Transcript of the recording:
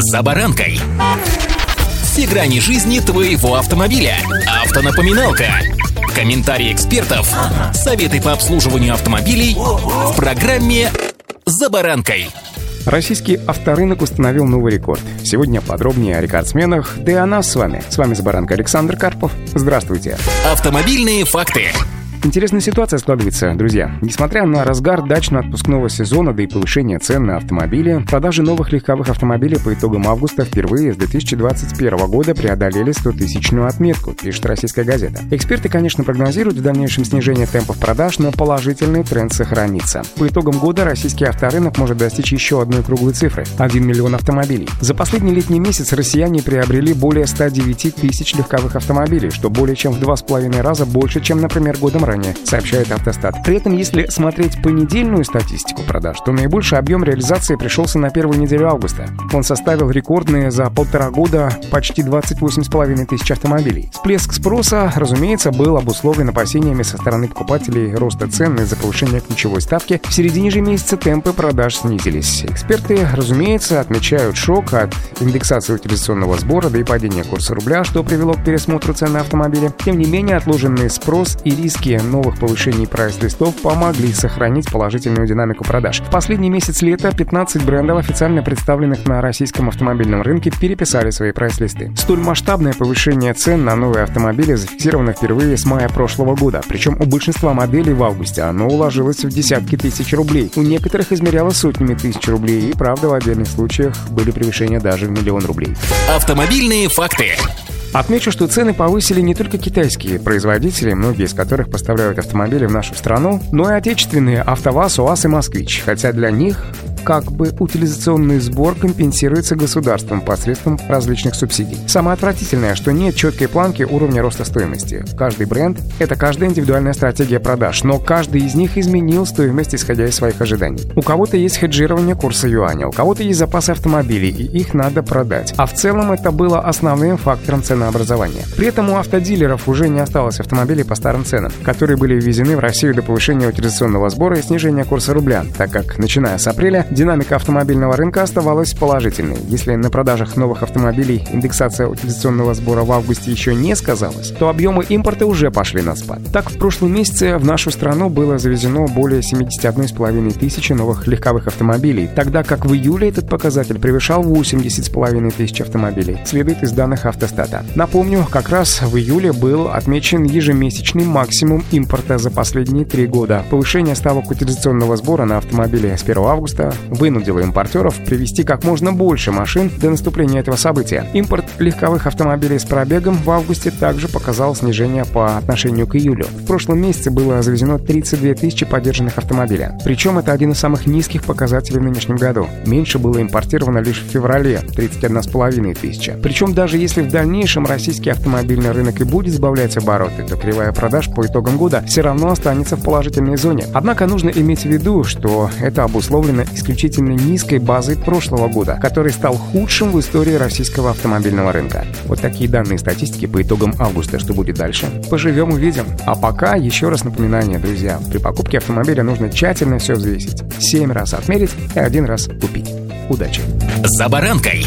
«За баранкой». Все грани жизни твоего автомобиля. Автонапоминалка. Комментарии экспертов. Советы по обслуживанию автомобилей в программе «За баранкой». Российский авторынок установил новый рекорд. Сегодня подробнее о рекордсменах, да и о нас с вами. С вами «За Александр Карпов. Здравствуйте. Автомобильные факты. Интересная ситуация складывается, друзья. Несмотря на разгар дачно-отпускного сезона, да и повышение цен на автомобили, продажи новых легковых автомобилей по итогам августа впервые с 2021 года преодолели 100-тысячную отметку, пишет российская газета. Эксперты, конечно, прогнозируют в дальнейшем снижение темпов продаж, но положительный тренд сохранится. По итогам года российский авторынок может достичь еще одной круглой цифры – 1 миллион автомобилей. За последний летний месяц россияне приобрели более 109 тысяч легковых автомобилей, что более чем в два с половиной раза больше, чем, например, годом ранее, сообщает Автостат. При этом, если смотреть понедельную статистику продаж, то наибольший объем реализации пришелся на первую неделю августа. Он составил рекордные за полтора года почти 28,5 тысяч автомобилей. Всплеск спроса, разумеется, был обусловлен опасениями со стороны покупателей роста цен из-за повышения ключевой ставки. В середине же месяца темпы продаж снизились. Эксперты, разумеется, отмечают шок от индексации утилизационного сбора, да и падения курса рубля, что привело к пересмотру цен на автомобили. Тем не менее, отложенный спрос и риски новых повышений прайс-листов помогли сохранить положительную динамику продаж. В последний месяц лета 15 брендов, официально представленных на российском автомобильном рынке, переписали свои прайс-листы. Столь масштабное повышение цен на новые автомобили зафиксировано впервые с мая прошлого года, причем у большинства моделей в августе оно уложилось в десятки тысяч рублей. У некоторых измеряло сотнями тысяч рублей, и правда в отдельных случаях были превышения даже в миллион рублей. Автомобильные факты. Отмечу, что цены повысили не только китайские производители, многие из которых поставляют автомобили в нашу страну, но и отечественные «АвтоВАЗ», «УАЗ» и «Москвич», хотя для них как бы утилизационный сбор компенсируется государством посредством различных субсидий. Самое отвратительное, что нет четкой планки уровня роста стоимости. Каждый бренд — это каждая индивидуальная стратегия продаж, но каждый из них изменил стоимость, исходя из своих ожиданий. У кого-то есть хеджирование курса юаня, у кого-то есть запасы автомобилей, и их надо продать. А в целом это было основным фактором ценообразования. При этом у автодилеров уже не осталось автомобилей по старым ценам, которые были ввезены в Россию до повышения утилизационного сбора и снижения курса рубля, так как, начиная с апреля, Динамика автомобильного рынка оставалась положительной. Если на продажах новых автомобилей индексация утилизационного сбора в августе еще не сказалась, то объемы импорта уже пошли на спад. Так, в прошлом месяце в нашу страну было завезено более 71,5 тысячи новых легковых автомобилей, тогда как в июле этот показатель превышал 80,5 тысяч автомобилей, следует из данных автостата. Напомню, как раз в июле был отмечен ежемесячный максимум импорта за последние три года. Повышение ставок утилизационного сбора на автомобили с 1 августа вынудило импортеров привезти как можно больше машин до наступления этого события. Импорт легковых автомобилей с пробегом в августе также показал снижение по отношению к июлю. В прошлом месяце было завезено 32 тысячи поддержанных автомобиля. Причем это один из самых низких показателей в нынешнем году. Меньше было импортировано лишь в феврале – 31,5 тысячи. Причем даже если в дальнейшем российский автомобильный рынок и будет сбавлять обороты, то кривая продаж по итогам года все равно останется в положительной зоне. Однако нужно иметь в виду, что это обусловлено исключительно исключительно низкой базой прошлого года, который стал худшим в истории российского автомобильного рынка. Вот такие данные статистики по итогам августа. Что будет дальше? Поживем увидим. А пока еще раз напоминание, друзья. При покупке автомобиля нужно тщательно все взвесить. Семь раз отмерить и один раз купить. Удачи! За баранкой!